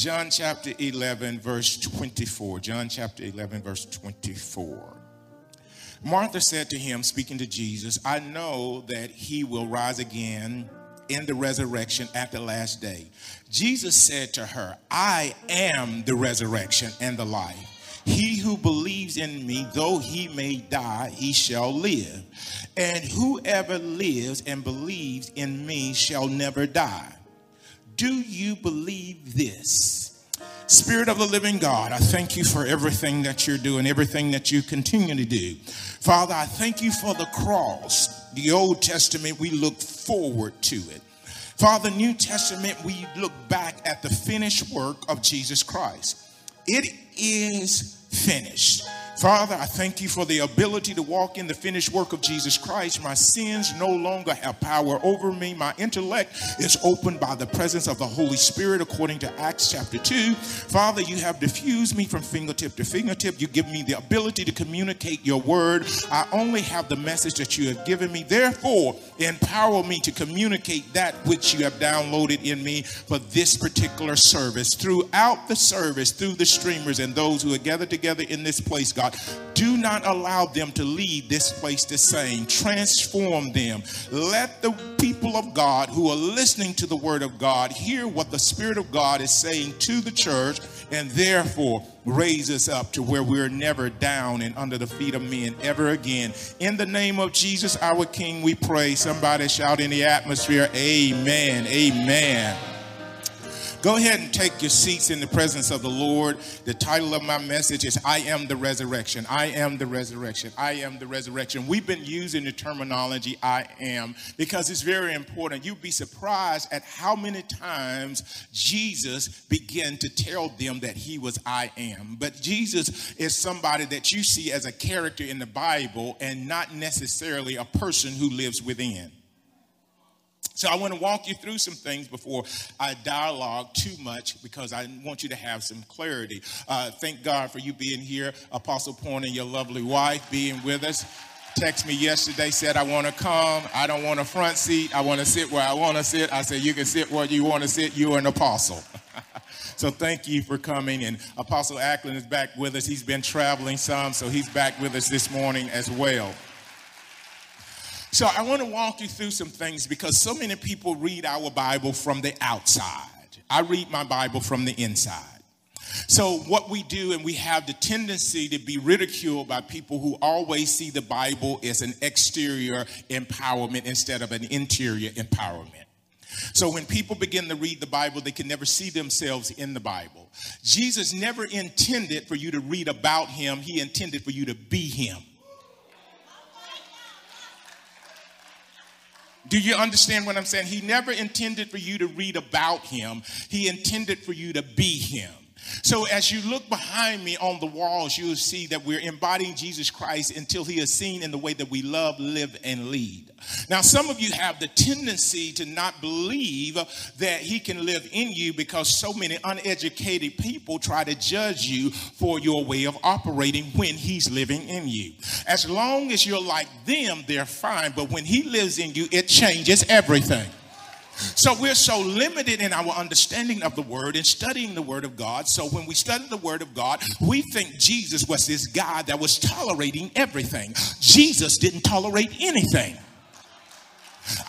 John chapter 11, verse 24. John chapter 11, verse 24. Martha said to him, speaking to Jesus, I know that he will rise again in the resurrection at the last day. Jesus said to her, I am the resurrection and the life. He who believes in me, though he may die, he shall live. And whoever lives and believes in me shall never die. Do you believe this? Spirit of the living God, I thank you for everything that you're doing, everything that you continue to do. Father, I thank you for the cross. The Old Testament, we look forward to it. Father, New Testament, we look back at the finished work of Jesus Christ. It is finished. Father, I thank you for the ability to walk in the finished work of Jesus Christ. My sins no longer have power over me. My intellect is opened by the presence of the Holy Spirit, according to Acts chapter 2. Father, you have diffused me from fingertip to fingertip. You give me the ability to communicate your word. I only have the message that you have given me. Therefore, empower me to communicate that which you have downloaded in me for this particular service. Throughout the service, through the streamers and those who are gathered together in this place, God, do not allow them to leave this place the same. Transform them. Let the people of God who are listening to the word of God hear what the Spirit of God is saying to the church and therefore raise us up to where we're never down and under the feet of men ever again. In the name of Jesus, our King, we pray. Somebody shout in the atmosphere, Amen. Amen. Go ahead and take your seats in the presence of the Lord. The title of my message is I am the resurrection. I am the resurrection. I am the resurrection. We've been using the terminology I am because it's very important. You'd be surprised at how many times Jesus began to tell them that he was I am. But Jesus is somebody that you see as a character in the Bible and not necessarily a person who lives within. So I want to walk you through some things before I dialogue too much because I want you to have some clarity. Uh, thank God for you being here, Apostle Point and your lovely wife being with us. Text me yesterday, said I want to come. I don't want a front seat. I want to sit where I want to sit. I said you can sit where you want to sit. You're an apostle. so thank you for coming. And Apostle Ackland is back with us. He's been traveling some, so he's back with us this morning as well. So I want to walk you through some things because so many people read our Bible from the outside. I read my Bible from the inside. So, what we do, and we have the tendency to be ridiculed by people who always see the Bible as an exterior empowerment instead of an interior empowerment. So, when people begin to read the Bible, they can never see themselves in the Bible. Jesus never intended for you to read about him, he intended for you to be him. Do you understand what I'm saying? He never intended for you to read about him, he intended for you to be him. So, as you look behind me on the walls, you'll see that we're embodying Jesus Christ until he is seen in the way that we love, live, and lead. Now, some of you have the tendency to not believe that he can live in you because so many uneducated people try to judge you for your way of operating when he's living in you. As long as you're like them, they're fine, but when he lives in you, it changes everything. So we're so limited in our understanding of the word and studying the word of God. So when we study the word of God, we think Jesus was this guy that was tolerating everything. Jesus didn't tolerate anything.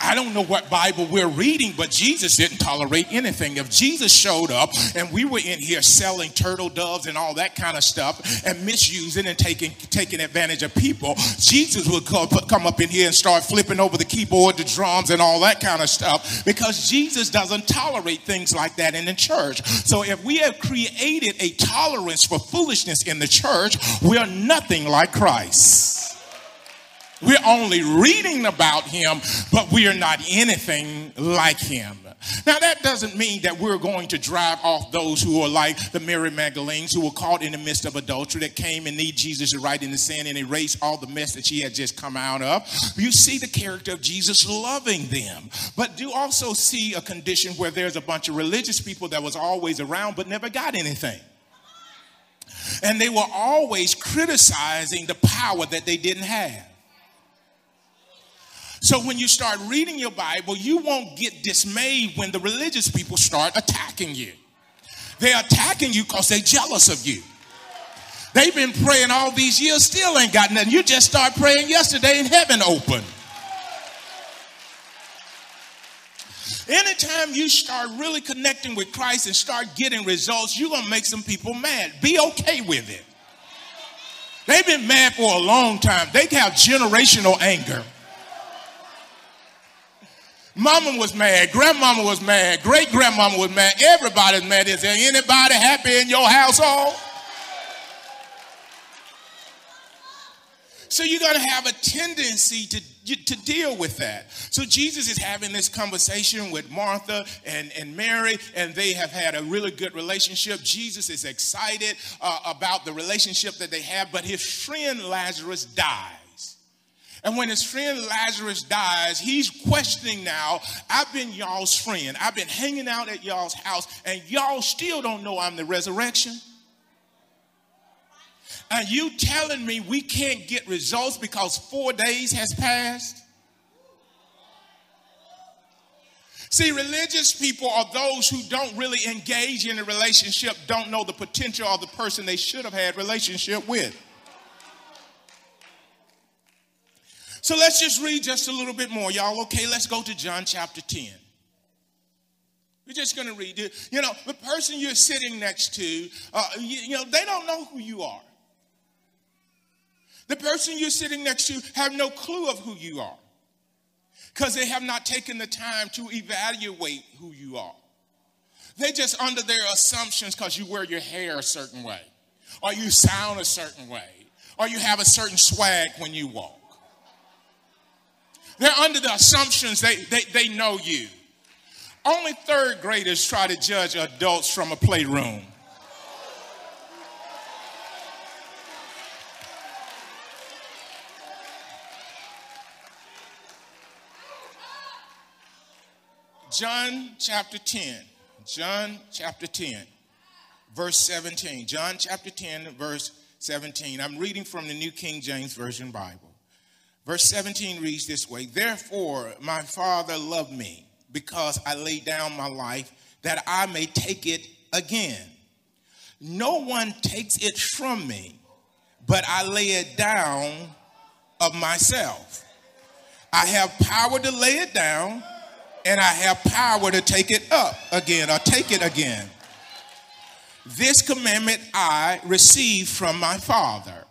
I don't know what Bible we're reading, but Jesus didn't tolerate anything. If Jesus showed up and we were in here selling turtle doves and all that kind of stuff and misusing and taking taking advantage of people, Jesus would come up in here and start flipping over the keyboard, the drums, and all that kind of stuff because Jesus doesn't tolerate things like that in the church. So if we have created a tolerance for foolishness in the church, we are nothing like Christ. We're only reading about him, but we are not anything like him. Now, that doesn't mean that we're going to drive off those who are like the Mary Magdalenes who were caught in the midst of adultery that came and need Jesus to write in the sand and erase all the mess that she had just come out of. You see the character of Jesus loving them, but do also see a condition where there's a bunch of religious people that was always around but never got anything. And they were always criticizing the power that they didn't have. So when you start reading your Bible, you won't get dismayed when the religious people start attacking you. They're attacking you because they're jealous of you. They've been praying all these years, still ain't got nothing. You just start praying yesterday and heaven opened. Anytime you start really connecting with Christ and start getting results, you're going to make some people mad. Be okay with it. They've been mad for a long time. They have generational anger. Mama was mad, grandmama was mad, great grandmama was mad, everybody's mad. Is there anybody happy in your household? So you're going to have a tendency to, to deal with that. So Jesus is having this conversation with Martha and, and Mary, and they have had a really good relationship. Jesus is excited uh, about the relationship that they have, but his friend Lazarus dies. And when his friend Lazarus dies, he's questioning now, I've been y'all's friend. I've been hanging out at y'all's house, and y'all still don't know I'm the resurrection. Are you telling me we can't get results because four days has passed? See, religious people are those who don't really engage in a relationship, don't know the potential of the person they should have had relationship with. So let's just read just a little bit more, y'all. Okay, let's go to John chapter 10. We're just going to read it. You know, the person you're sitting next to, uh, you, you know, they don't know who you are. The person you're sitting next to have no clue of who you are because they have not taken the time to evaluate who you are. They just under their assumptions because you wear your hair a certain way, or you sound a certain way, or you have a certain swag when you walk. They're under the assumptions they, they, they know you. Only third graders try to judge adults from a playroom. John chapter 10. John chapter 10, verse 17. John chapter 10, verse 17. I'm reading from the New King James Version Bible. Verse 17 reads this way Therefore, my Father loved me because I laid down my life that I may take it again. No one takes it from me, but I lay it down of myself. I have power to lay it down and I have power to take it up again or take it again. This commandment I received from my Father.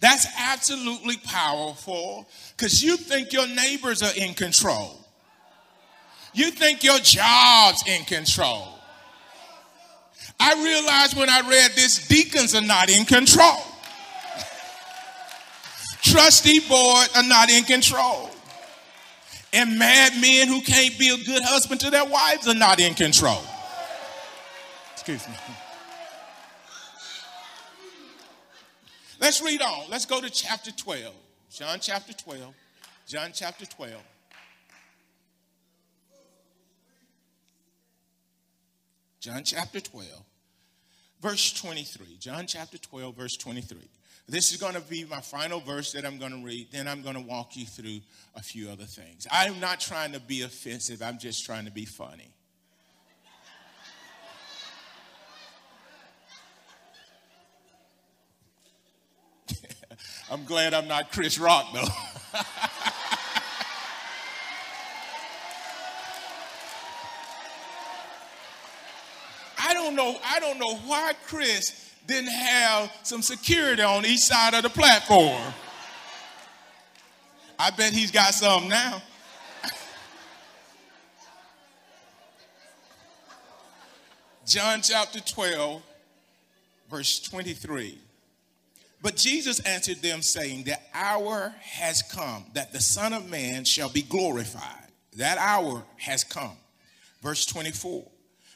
That's absolutely powerful because you think your neighbors are in control. You think your job's in control. I realized when I read this, deacons are not in control. Trustee board are not in control. And mad men who can't be a good husband to their wives are not in control. Excuse me. Let's read on. Let's go to chapter 12. John chapter 12. John chapter 12. John chapter 12, verse 23. John chapter 12, verse 23. This is going to be my final verse that I'm going to read. Then I'm going to walk you through a few other things. I'm not trying to be offensive, I'm just trying to be funny. I'm glad I'm not Chris Rock, though. I don't know. I don't know why Chris didn't have some security on each side of the platform. I bet he's got some now. John chapter 12, verse 23. But Jesus answered them, saying, The hour has come that the Son of Man shall be glorified. That hour has come. Verse 24.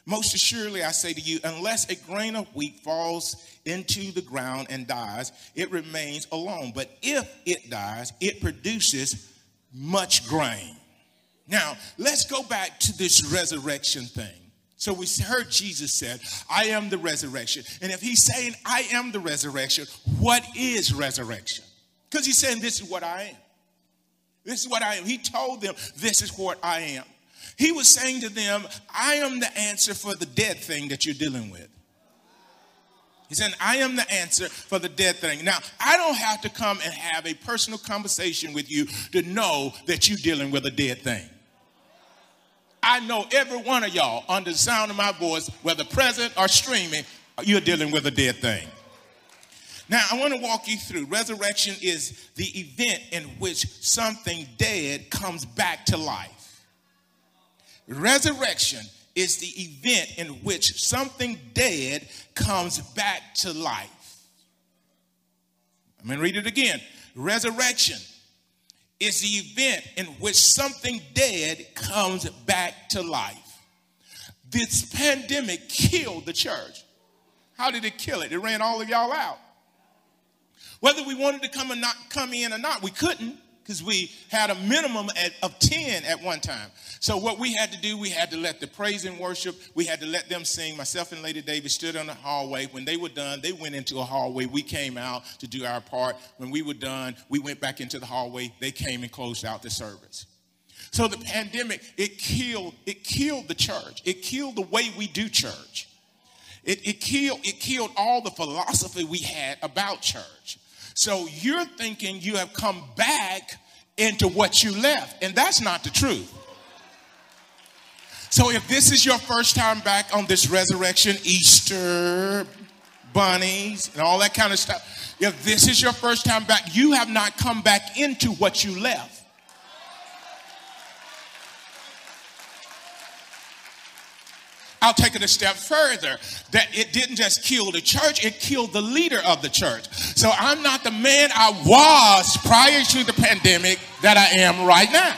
Most assuredly, I say to you, unless a grain of wheat falls into the ground and dies, it remains alone. But if it dies, it produces much grain. Now, let's go back to this resurrection thing. So we heard Jesus said, I am the resurrection. And if he's saying, I am the resurrection, what is resurrection? Because he's saying, This is what I am. This is what I am. He told them, This is what I am. He was saying to them, I am the answer for the dead thing that you're dealing with. He said, I am the answer for the dead thing. Now, I don't have to come and have a personal conversation with you to know that you're dealing with a dead thing. I know every one of y'all, under the sound of my voice, whether present or streaming, you're dealing with a dead thing. Now, I want to walk you through. Resurrection is the event in which something dead comes back to life. Resurrection is the event in which something dead comes back to life. I'm going to read it again. Resurrection is the event in which something dead comes back to life. This pandemic killed the church. How did it kill it? It ran all of y'all out. Whether we wanted to come or not come in or not, we couldn't because we had a minimum at, of 10 at one time. So what we had to do, we had to let the praise and worship, we had to let them sing. Myself and Lady Davis stood on the hallway. When they were done, they went into a hallway. We came out to do our part. When we were done, we went back into the hallway. They came and closed out the service. So the pandemic, it killed, it killed the church. It killed the way we do church. It, it, killed, it killed all the philosophy we had about church. So you're thinking you have come back into what you left, and that's not the truth. So if this is your first time back on this resurrection, Easter, bunnies, and all that kind of stuff, if this is your first time back, you have not come back into what you left. I'll take it a step further that it didn't just kill the church, it killed the leader of the church. So I'm not the man I was prior to the pandemic that I am right now.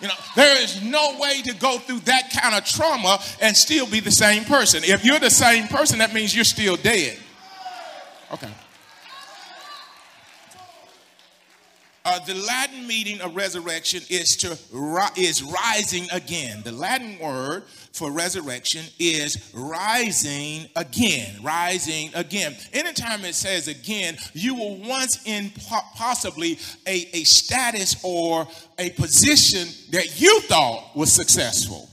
You know, there is no way to go through that kind of trauma and still be the same person. If you're the same person, that means you're still dead. Okay. Uh, the Latin meaning of resurrection is to is rising again. The Latin word for resurrection is rising again. Rising again. Anytime it says again, you were once in possibly a, a status or a position that you thought was successful.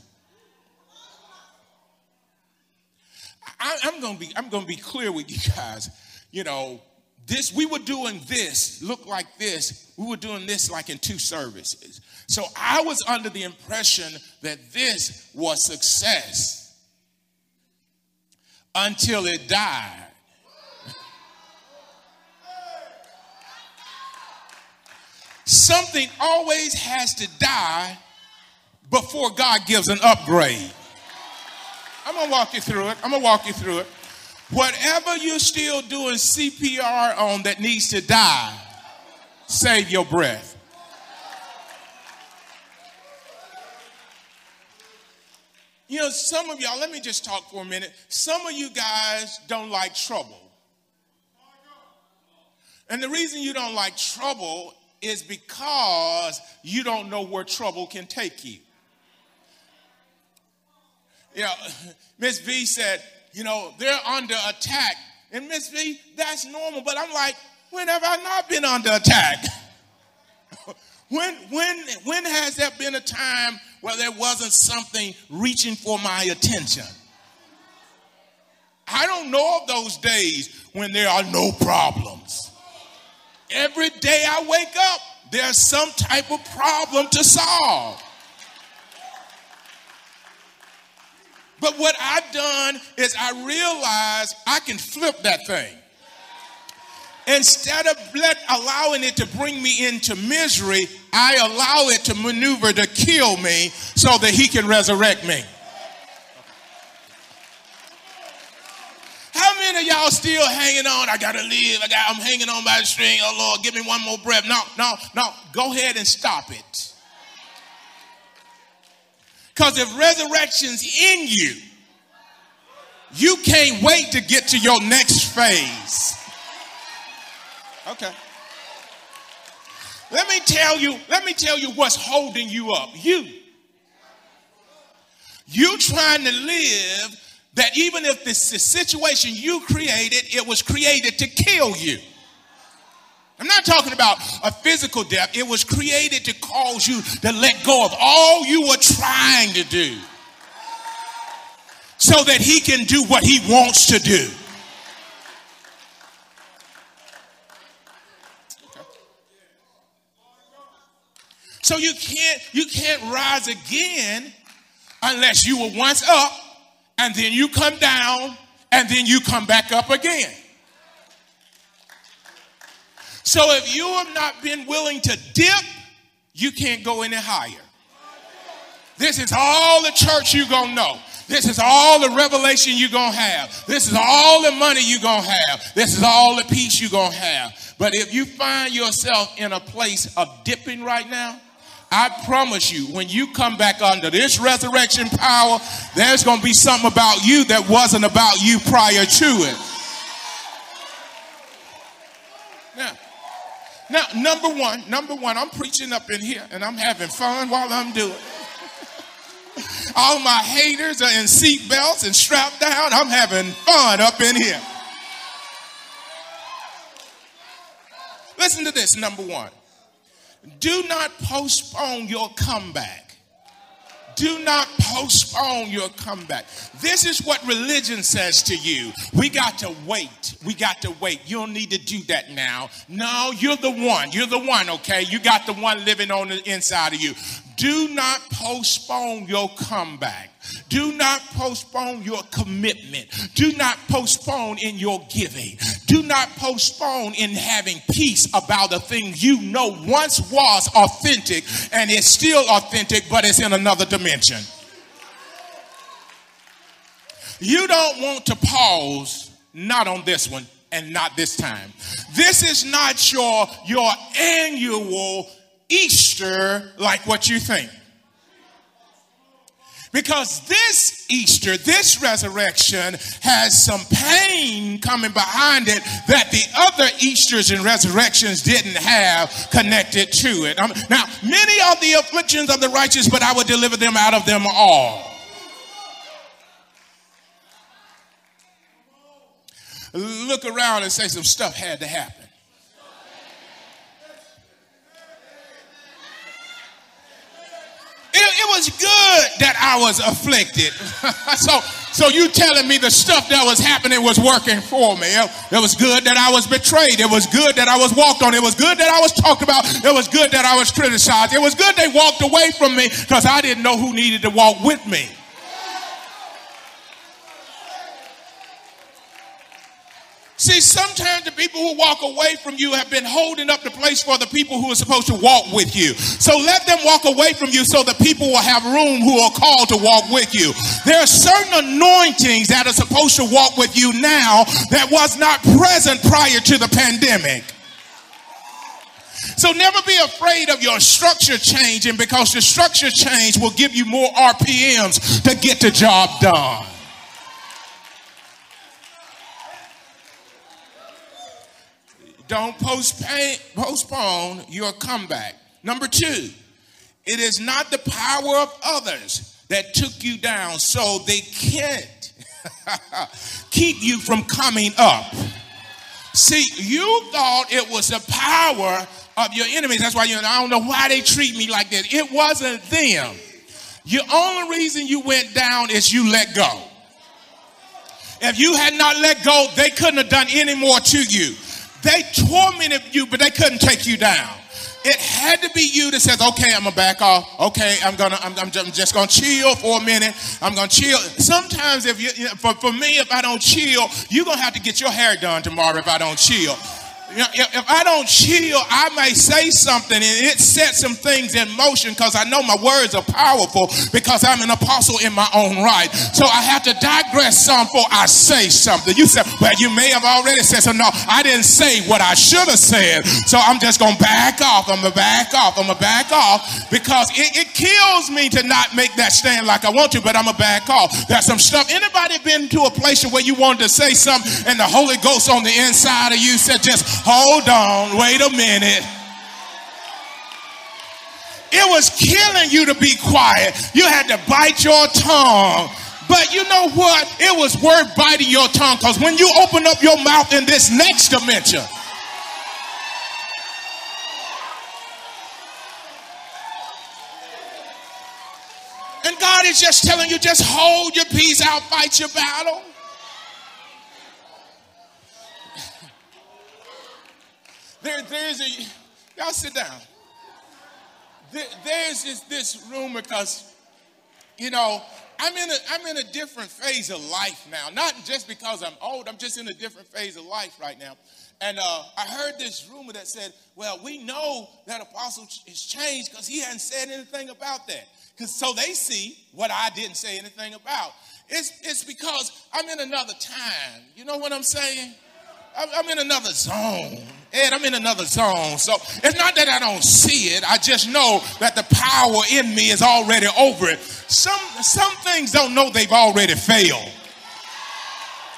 I, I'm gonna be I'm gonna be clear with you guys. You know, this we were doing this look like this we were doing this like in two services. So i was under the impression that this was success until it died. Something always has to die before god gives an upgrade. I'm gonna walk you through it i'm gonna walk you through it Whatever you're still doing CPR on that needs to die, save your breath. You know, some of y'all, let me just talk for a minute. Some of you guys don't like trouble. And the reason you don't like trouble is because you don't know where trouble can take you. You know, Miss V said, you know, they're under attack. And Miss V, that's normal. But I'm like, when have I not been under attack? when, when, when has there been a time where there wasn't something reaching for my attention? I don't know of those days when there are no problems. Every day I wake up, there's some type of problem to solve. But what I've done is I realize I can flip that thing. Instead of let, allowing it to bring me into misery, I allow it to maneuver to kill me so that he can resurrect me. How many of y'all still hanging on? I gotta live. I got, I'm hanging on by the string. Oh Lord, give me one more breath. No, no, no. Go ahead and stop it. Because if resurrection's in you, you can't wait to get to your next phase. Okay. Let me tell you, let me tell you what's holding you up. You. You trying to live that even if this the situation you created, it was created to kill you. I'm not talking about a physical death. It was created to cause you to let go of all you were trying to do so that he can do what he wants to do. So you can't you can't rise again unless you were once up and then you come down and then you come back up again. So if you have not been willing to dip, you can't go any higher. This is all the church you're going to know. This is all the revelation you're going to have. This is all the money you're going to have. This is all the peace you're going to have. But if you find yourself in a place of dipping right now, I promise you, when you come back under this resurrection power, there's going to be something about you that wasn't about you prior to it. Now, now, number one, number one, I'm preaching up in here and I'm having fun while I'm doing it. All my haters are in seatbelts and strapped down. I'm having fun up in here. Listen to this, number one. Do not postpone your comeback. Do not postpone your comeback. This is what religion says to you. We got to wait. We got to wait. You don't need to do that now. No, you're the one. You're the one, okay? You got the one living on the inside of you. Do not postpone your comeback. Do not postpone your commitment. Do not postpone in your giving. Do not postpone in having peace about the thing you know once was authentic and is still authentic, but it's in another dimension. You don't want to pause, not on this one and not this time. This is not your, your annual Easter like what you think. Because this Easter, this resurrection has some pain coming behind it that the other Easters and resurrections didn't have connected to it. Um, now, many are the afflictions of the righteous, but I will deliver them out of them all. Look around and say some stuff had to happen. It, was good that I was afflicted. so, so you telling me the stuff that was happening was working for me. It was good that I was betrayed. It was good that I was walked on. It was good that I was talked about. It was good that I was criticized. It was good they walked away from me because I didn't know who needed to walk with me. See, sometimes the people who walk away from you have been holding up the place for the people who are supposed to walk with you. So let them walk away from you so that people will have room who are called to walk with you. There are certain anointings that are supposed to walk with you now that was not present prior to the pandemic. So never be afraid of your structure changing because the structure change will give you more RPMs to get the job done. Don't postpone your comeback. Number two, it is not the power of others that took you down so they can't keep you from coming up. See, you thought it was the power of your enemies. That's why you I don't know why they treat me like that. It wasn't them. The only reason you went down is you let go. If you had not let go, they couldn't have done any more to you. They tormented you, but they couldn't take you down. It had to be you that says, okay, I'm gonna back off. Okay, I'm gonna, I'm, I'm just gonna chill for a minute. I'm gonna chill. Sometimes if you, for, for me, if I don't chill, you're gonna have to get your hair done tomorrow if I don't chill if I don't chill, I may say something and it sets some things in motion because I know my words are powerful because I'm an apostle in my own right. So I have to digress some before I say something. You said, well, you may have already said so. No, I didn't say what I should have said. So I'm just going to back off. I'm going to back off. I'm going to back off because it, it kills me to not make that stand like I want to, but I'm going to back off. There's some stuff. Anybody been to a place where you wanted to say something and the Holy Ghost on the inside of you said, just Hold on, wait a minute. It was killing you to be quiet. You had to bite your tongue. But you know what? It was worth biting your tongue because when you open up your mouth in this next dimension, and God is just telling you, just hold your peace out, fight your battle. There, there's a, y'all sit down. There, there's this, this rumor because, you know, I'm in, a, I'm in a different phase of life now. Not just because I'm old, I'm just in a different phase of life right now. And uh, I heard this rumor that said, well, we know that apostle is changed because he hadn't said anything about that. Because so they see what I didn't say anything about. It's, it's because I'm in another time. You know what I'm saying? I'm in another zone. Ed, I'm in another zone. So it's not that I don't see it. I just know that the power in me is already over it. Some, some things don't know they've already failed.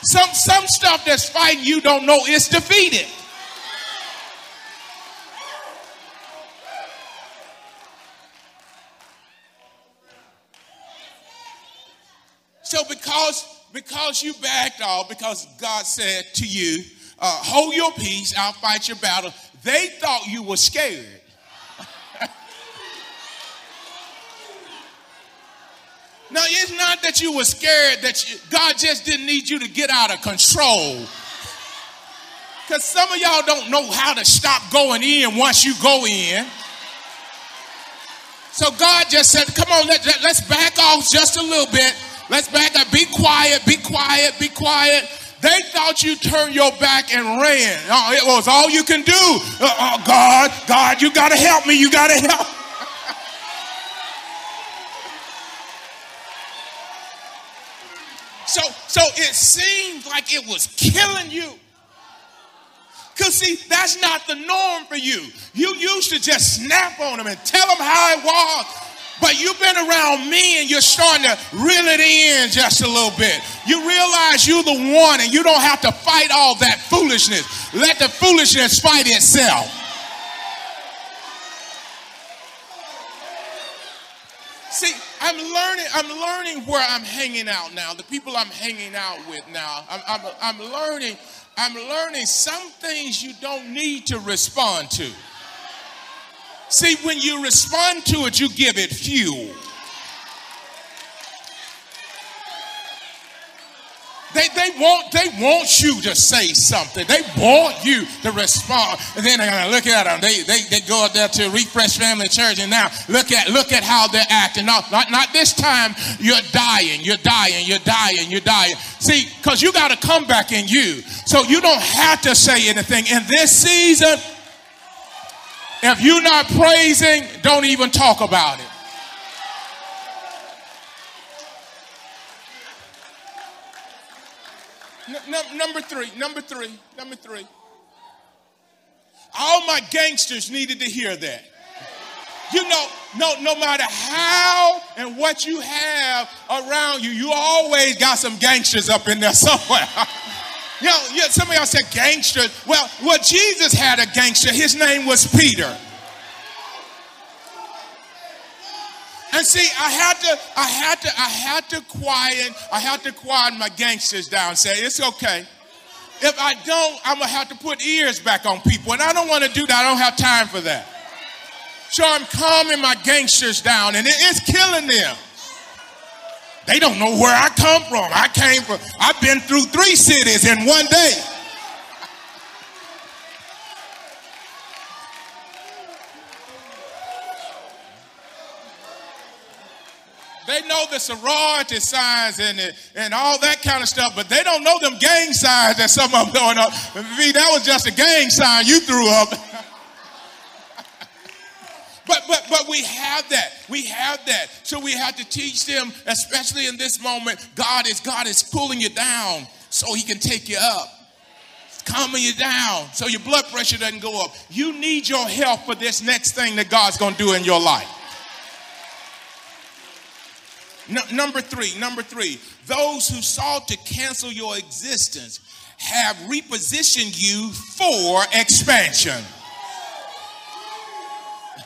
Some, some stuff that's fighting you don't know it's defeated. So because because you backed off, because God said to you, uh, hold your peace, I'll fight your battle. They thought you were scared. now, it's not that you were scared, that you, God just didn't need you to get out of control. Because some of y'all don't know how to stop going in once you go in. So God just said, come on, let, let, let's back off just a little bit. Let's back up. Be quiet, be quiet, be quiet. They thought you turned your back and ran. Oh, it was all you can do. Oh, God, God, you got to help me. You got to help. so, so it seemed like it was killing you. Because, see, that's not the norm for you. You used to just snap on them and tell them how it was. But you've been around me and you're starting to reel it in just a little bit. You realize you're the one and you don't have to fight all that foolishness. Let the foolishness fight itself. See, I'm learning, I'm learning where I'm hanging out now, the people I'm hanging out with now. I'm, I'm, I'm learning, I'm learning some things you don't need to respond to. See, when you respond to it, you give it fuel. They, they want they want you to say something. They want you to respond. And then they're gonna look at them. They, they, they go up there to Refresh Family Church and now look at look at how they're acting. No, not, not this time. You're dying, you're dying, you're dying, you're dying. See, because you got to come back in you. So you don't have to say anything. In this season, if you're not praising, don't even talk about it. N- number three, number three, number three. All my gangsters needed to hear that. You know, no, no matter how and what you have around you, you always got some gangsters up in there somewhere. You know, some of y'all said gangster. Well, well, Jesus had a gangster. His name was Peter. And see, I had to, I had to, I had to quiet, I had to quiet my gangsters down. Say it's okay. If I don't, I'm gonna have to put ears back on people, and I don't want to do that. I don't have time for that. So I'm calming my gangsters down, and it's killing them. They don't know where I come from. I came from, I've been through three cities in one day. They know the sorority signs and, and all that kind of stuff, but they don't know them gang signs that some of them going up. V, that was just a gang sign you threw up. But, but, but we have that. We have that. So we have to teach them, especially in this moment, God is, God is pulling you down so he can take you up. calming you down so your blood pressure doesn't go up. You need your help for this next thing that God's going to do in your life. Number three, number three, those who sought to cancel your existence have repositioned you for expansion.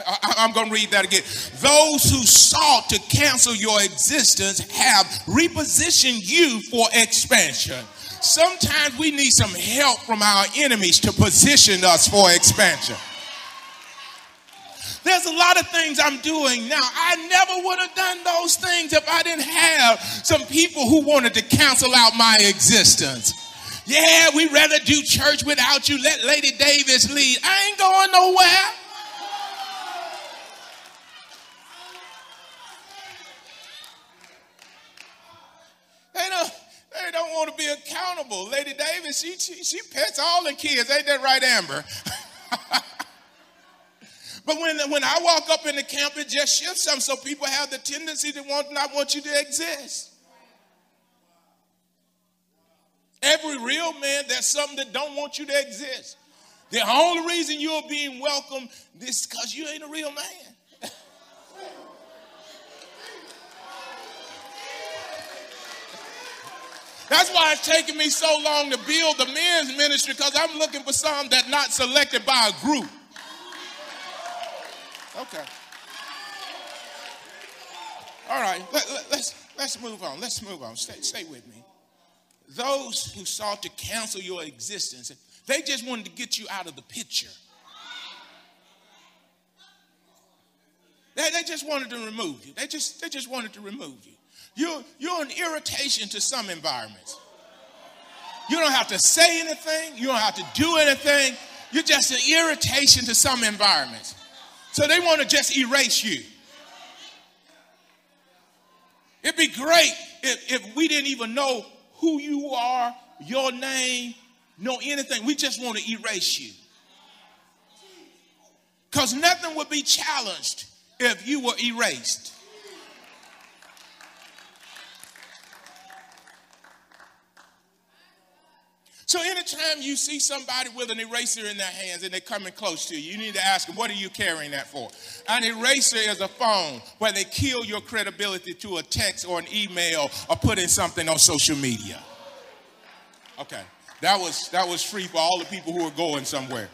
I, am going to read that again. Those who sought to cancel your existence have repositioned you for expansion. Sometimes we need some help from our enemies to position us for expansion. There's a lot of things I'm doing now. I never would have done those things if I didn't have some people who wanted to cancel out my existence. Yeah, we'd rather do church without you. Let Lady Davis lead. I ain't going nowhere. They don't, they don't want to be accountable. Lady Davis, she, she, she pets all the kids. Ain't that right, Amber? but when, when I walk up in the camp, it just shifts some so people have the tendency to want not want you to exist. Every real man, there's something that don't want you to exist. The only reason you're being welcome is because you ain't a real man. That's why it's taking me so long to build the men's ministry because I'm looking for some that not selected by a group. Okay. All right, let, let, let's, let's move on. Let's move on. Stay, stay with me those who sought to cancel your existence, they just wanted to get you out of the picture. They, they just wanted to remove you. They just, they just wanted to remove you. You're, you're an irritation to some environments. You don't have to say anything, you don't have to do anything. You're just an irritation to some environments. So they want to just erase you. It'd be great if, if we didn't even know who you are, your name, know anything. We just want to erase you. Because nothing would be challenged if you were erased. So anytime you see somebody with an eraser in their hands and they're coming close to you, you need to ask them, what are you carrying that for? An eraser is a phone where they kill your credibility to a text or an email or putting something on social media. Okay. That was that was free for all the people who are going somewhere.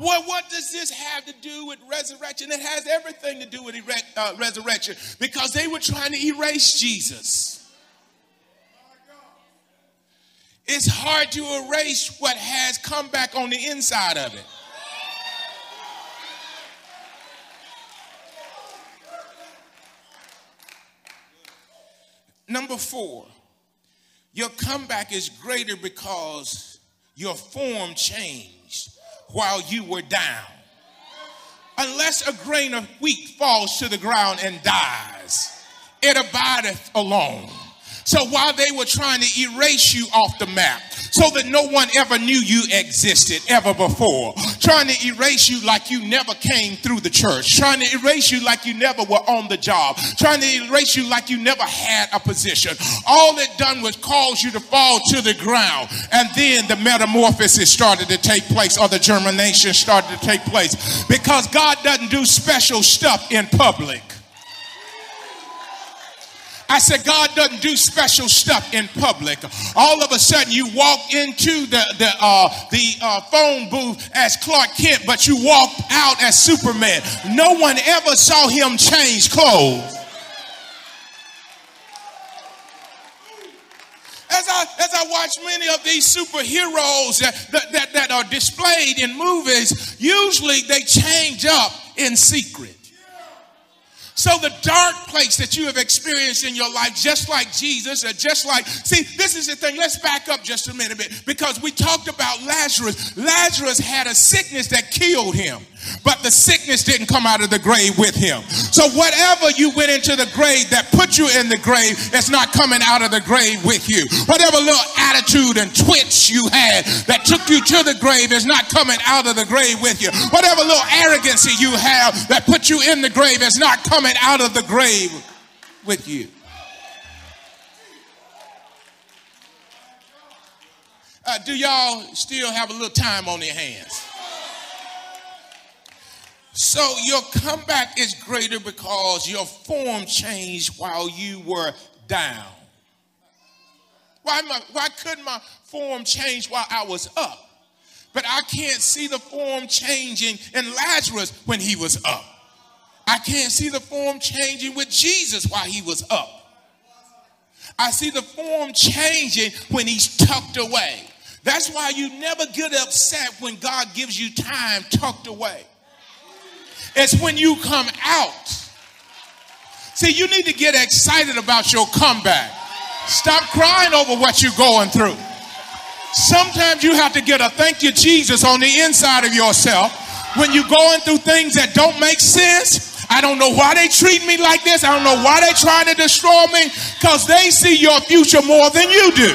Well, what does this have to do with resurrection? It has everything to do with uh, resurrection because they were trying to erase Jesus. It's hard to erase what has come back on the inside of it. Number four, your comeback is greater because your form changed while you were down. Unless a grain of wheat falls to the ground and dies, it abideth alone. So while they were trying to erase you off the map, so that no one ever knew you existed ever before, trying to erase you like you never came through the church, trying to erase you like you never were on the job, trying to erase you like you never had a position. All it done was cause you to fall to the ground. And then the metamorphosis started to take place, or the germination started to take place. Because God doesn't do special stuff in public. I said, God doesn't do special stuff in public. All of a sudden, you walk into the, the, uh, the uh, phone booth as Clark Kent, but you walked out as Superman. No one ever saw him change clothes. As I, as I watch many of these superheroes that, that, that are displayed in movies, usually they change up in secret. So, the dark place that you have experienced in your life, just like Jesus, or just like, see, this is the thing. Let's back up just a minute bit because we talked about Lazarus. Lazarus had a sickness that killed him, but the sickness didn't come out of the grave with him. So, whatever you went into the grave that put you in the grave, it's not coming out of the grave with you. Whatever little attitude and twitch you had that took you to the grave is not coming out of the grave with you. Whatever little arrogancy you have that put you in the grave is not coming coming out of the grave with you. Uh, do y'all still have a little time on your hands? So your comeback is greater because your form changed while you were down. Why, my, why couldn't my form change while I was up? But I can't see the form changing in Lazarus when he was up. I can't see the form changing with Jesus while he was up. I see the form changing when he's tucked away. That's why you never get upset when God gives you time tucked away. It's when you come out. See, you need to get excited about your comeback. Stop crying over what you're going through. Sometimes you have to get a thank you, Jesus, on the inside of yourself when you're going through things that don't make sense. I don't know why they treat me like this. I don't know why they're trying to destroy me because they see your future more than you do.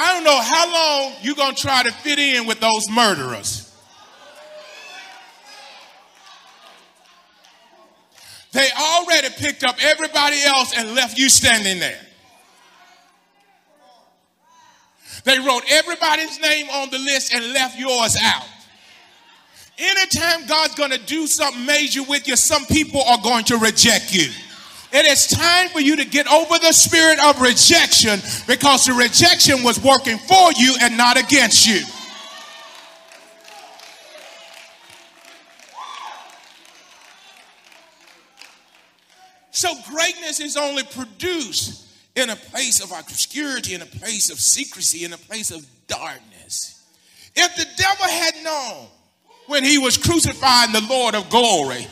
I don't know how long you're going to try to fit in with those murderers. They already picked up everybody else and left you standing there. They wrote everybody's name on the list and left yours out. Anytime God's going to do something major with you, some people are going to reject you. It is time for you to get over the spirit of rejection because the rejection was working for you and not against you. So greatness is only produced in a place of obscurity, in a place of secrecy, in a place of darkness. If the devil had known when he was crucifying the Lord of glory,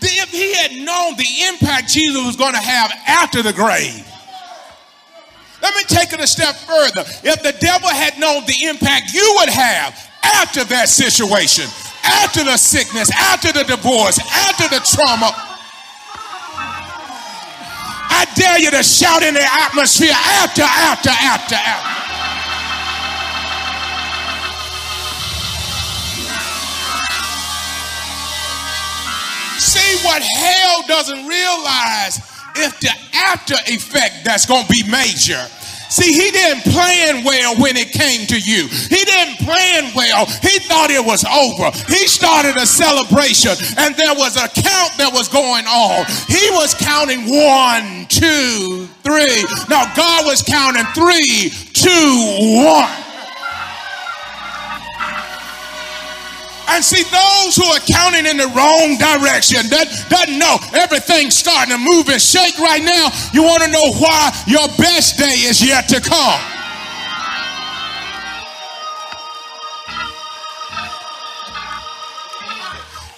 if he had known the impact Jesus was going to have after the grave, let me take it a step further. If the devil had known the impact you would have after that situation, after the sickness, after the divorce, after the trauma, I dare you to shout in the atmosphere after, after, after, after. See what hell doesn't realize if the after effect that's going to be major See, he didn't plan well when it came to you. He didn't plan well. He thought it was over. He started a celebration and there was a count that was going on. He was counting one, two, three. Now God was counting three, two, one. And see, those who are counting in the wrong direction, that doesn't know everything's starting to move and shake right now. You want to know why your best day is yet to come.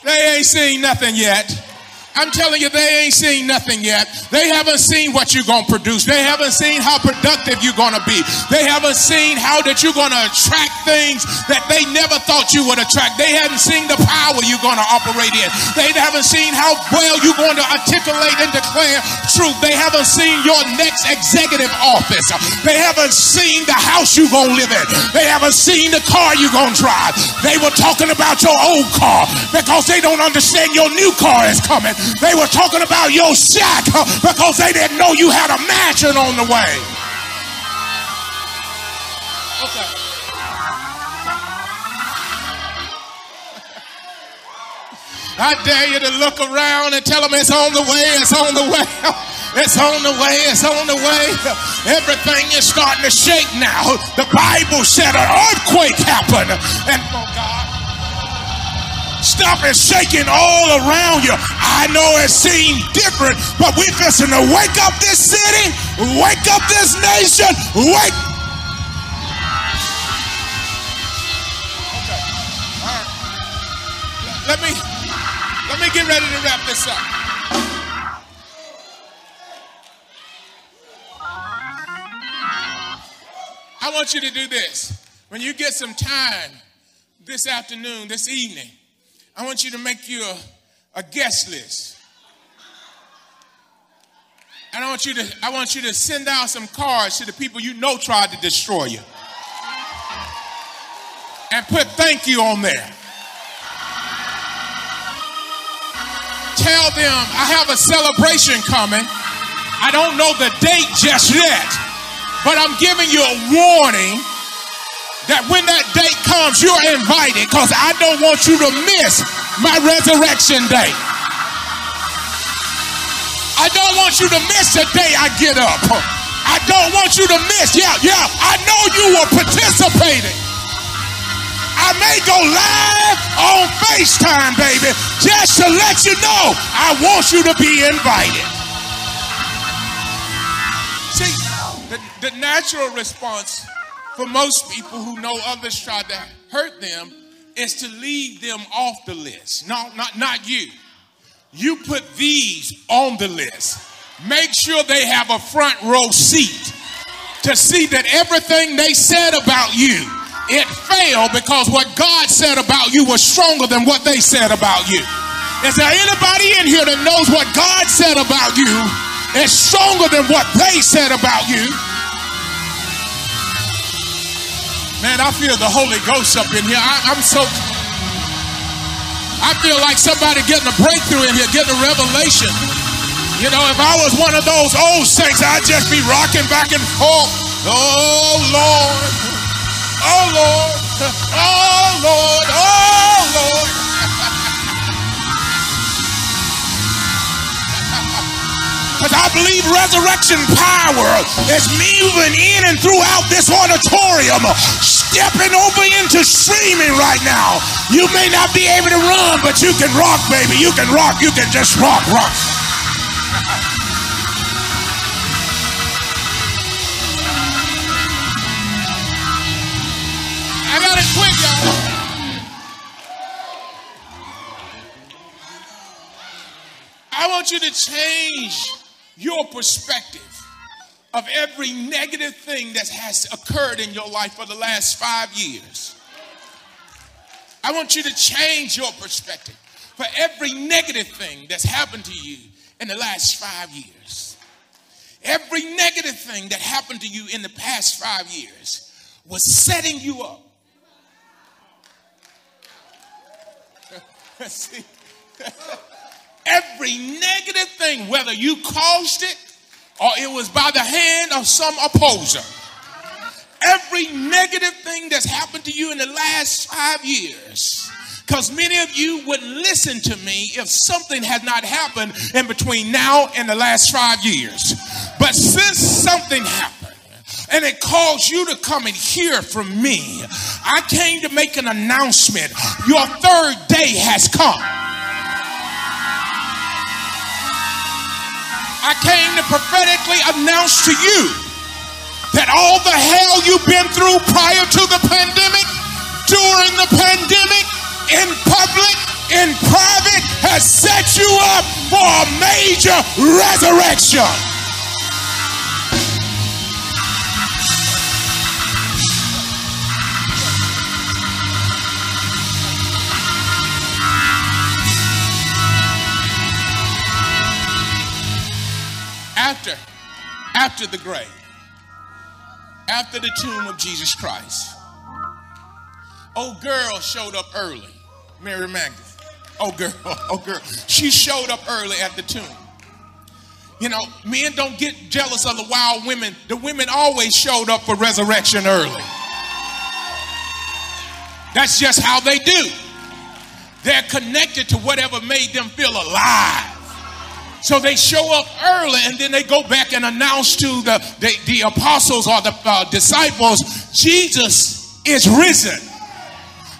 They ain't seen nothing yet. I'm telling you, they ain't seen nothing yet. They haven't seen what you're going to produce. They haven't seen how productive you're going to be. They haven't seen how that you're going to attract things that they never thought you would attract. They haven't seen the power you're going to operate in. They haven't seen how well you're going to articulate and declare truth. They haven't seen your next executive office. They haven't seen the house you're going to live in. They haven't seen the car you're going to drive. They were talking about your old car because they don't understand your new car is coming. They were talking about your shack because they didn't know you had a mansion on the way. Okay. I dare you to look around and tell them it's on the way, it's on the way, it's on the way, it's on the way. Everything is starting to shake now. The Bible said an earthquake happened. And oh God. Stop and shaking all around you. I know it seems different, but we fixing to wake up this city, wake up this nation, wake. Okay. Let me let me get ready to wrap this up. I want you to do this. When you get some time this afternoon, this evening, I want you to make you a, a guest list. And I want you to I want you to send out some cards to the people you know tried to destroy you. And put thank you on there. Tell them I have a celebration coming. I don't know the date just yet, but I'm giving you a warning that when that date comes, you're invited because I don't want you to miss my resurrection day. I don't want you to miss the day I get up. I don't want you to miss. Yeah, yeah, I know you were participating. I may go live on FaceTime, baby, just to let you know I want you to be invited. See, the, the natural response for most people who know others try to hurt them is to leave them off the list. No, not, not you. You put these on the list. Make sure they have a front row seat to see that everything they said about you, it failed because what God said about you was stronger than what they said about you. Is there anybody in here that knows what God said about you is stronger than what they said about you? Man, I feel the Holy Ghost up in here. I, am so. I feel like somebody getting a breakthrough in here, getting a revelation. You know, if I was one of those old saints, I'd just be rocking back and forth. Oh, Lord. Oh, Lord. Oh, Lord. Oh, Lord. Because I believe resurrection power is moving in and throughout this auditorium, stepping over into streaming right now. You may not be able to run, but you can rock, baby. You can rock. You can just rock, rock. I got it quick, y'all. I want you to change your perspective of every negative thing that has occurred in your life for the last five years. I want you to change your perspective for every negative thing that's happened to you in the last five years. Every negative thing that happened to you in the past five years was setting you up. See? Every negative thing, whether you caused it or it was by the hand of some opposer, every negative thing that's happened to you in the last five years. Because many of you wouldn't listen to me if something had not happened in between now and the last five years. But since something happened, and it caused you to come and hear from me. I came to make an announcement. Your third day has come. I came to prophetically announce to you that all the hell you've been through prior to the pandemic, during the pandemic, in public, in private, has set you up for a major resurrection. After, after the grave, after the tomb of Jesus Christ, old girl showed up early, Mary Magdalene. Oh girl, oh girl. She showed up early at the tomb. You know, men don't get jealous of the wild women. The women always showed up for resurrection early. That's just how they do. They're connected to whatever made them feel alive. So they show up early and then they go back and announce to the, the, the apostles or the uh, disciples, Jesus is risen.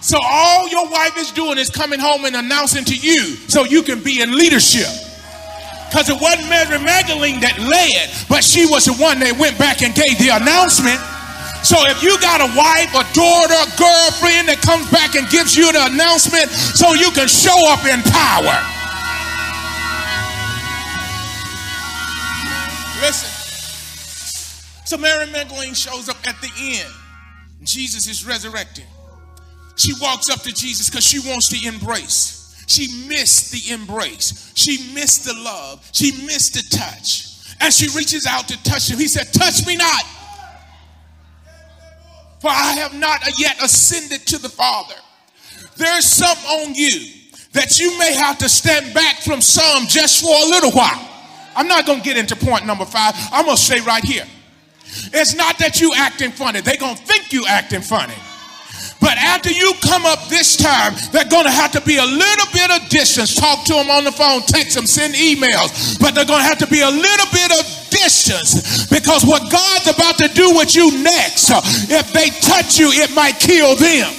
So all your wife is doing is coming home and announcing to you so you can be in leadership. Because it wasn't Mary Magdalene that led, but she was the one that went back and gave the announcement. So if you got a wife, a daughter, a girlfriend that comes back and gives you the announcement so you can show up in power. So Mary Magdalene shows up at the end. Jesus is resurrected. She walks up to Jesus because she wants the embrace. She missed the embrace. She missed the love. She missed the touch. And she reaches out to touch him. He said, Touch me not, for I have not yet ascended to the Father. There's some on you that you may have to stand back from some just for a little while. I'm not going to get into point number five. I'm going to stay right here. It's not that you acting funny. They're going to think you acting funny. But after you come up this time, they're to have to be a little bit of distance. Talk to them on the phone, text them, send emails. But they're to have to be a little bit of distance because what God's about to do with you next, uh, if they touch you, it might kill them.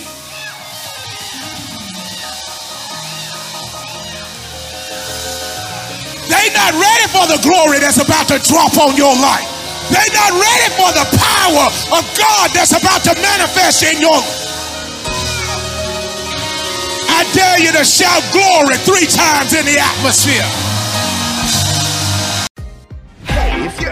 They're not ready for the glory that's about to drop on your life. They're not ready for the power of God that's about to manifest in your I dare you to shout glory three times in the atmosphere.